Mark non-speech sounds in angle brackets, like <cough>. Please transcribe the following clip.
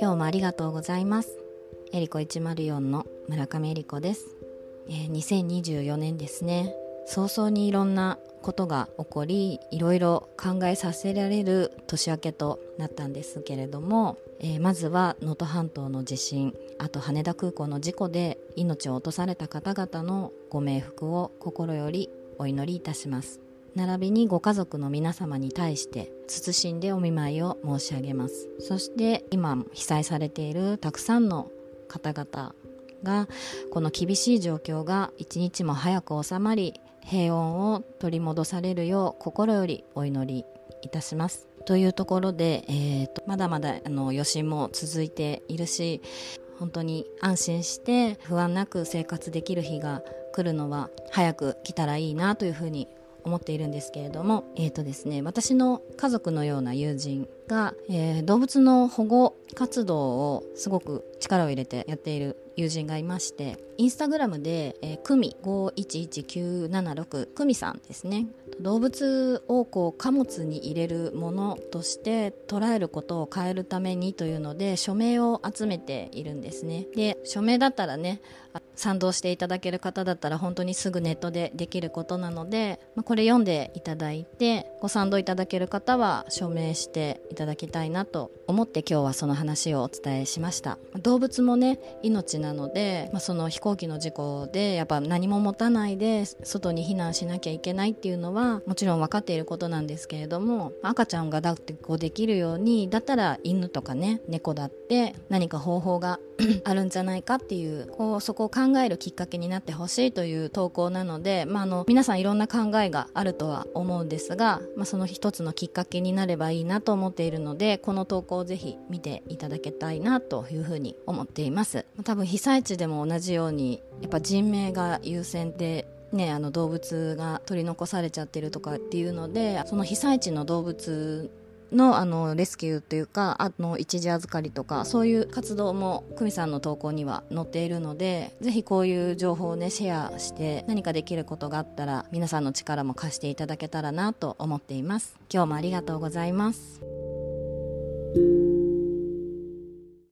今日もありがとうございます。エリコ104の村上エリコです、えー、2024年ですね。早々にいろんなことが起こりいろいろ考えさせられる年明けとなったんですけれども、えー、まずは能登半島の地震あと羽田空港の事故で命を落とされた方々のご冥福を心よりお祈りいたします。並びにご家族の皆様に対して謹んでお見舞いを申し上げます。そして今被災されているたくさんの方々がこの厳しい状況が一日も早く収まり平穏を取り戻されるよう心よりお祈りいたします。というところで、えーと、まだまだあの余震も続いているし本当に安心して不安なく生活できる日が来るのは早く来たらいいなというふうに思っているんですけれども、えーとですね、私の家族のような友人が、えー、動物の保護活動をすごく力を入れてやっている友人がいましてインスタグラムで、えー、クミ511976クミさんですね。動物をこう貨物に入れるものとして捉えることを変えるためにというので署名を集めているんですね。で署名だったらね賛同していただける方だったら本当にすぐネットでできることなので、まあ、これ読んでいただいてご賛同いただける方は署名していただきたいなと思って今日はその話をお伝えしました。動物もね命なので、まあ、その飛行機の事故でやっぱ何も持たないで外に避難しなきゃいけないっていうのはもちろん分かっていることなんですけれども赤ちゃんが抱っこできるようにだったら犬とかね猫だって何か方法が <laughs> あるんじゃないかっていうこうそこを考えるきっかけになってほしいという投稿なので、まあ、あの皆さんいろんな考えがあるとは思うんですが、まあ、その一つのきっかけになればいいなと思っているのでこの投稿をぜひ見ていただけたいなというふうに思っています。多分被災地でも同じようにやっぱ人命が優先でね、あの動物が取り残されちゃってるとかっていうのでその被災地の動物のあのレスキューというかあの一時預かりとかそういう活動も久美さんの投稿には載っているのでぜひこういう情報をねシェアして何かできることがあったら皆さんの力も貸していただけたらなと思っています。今日もありがとうございます。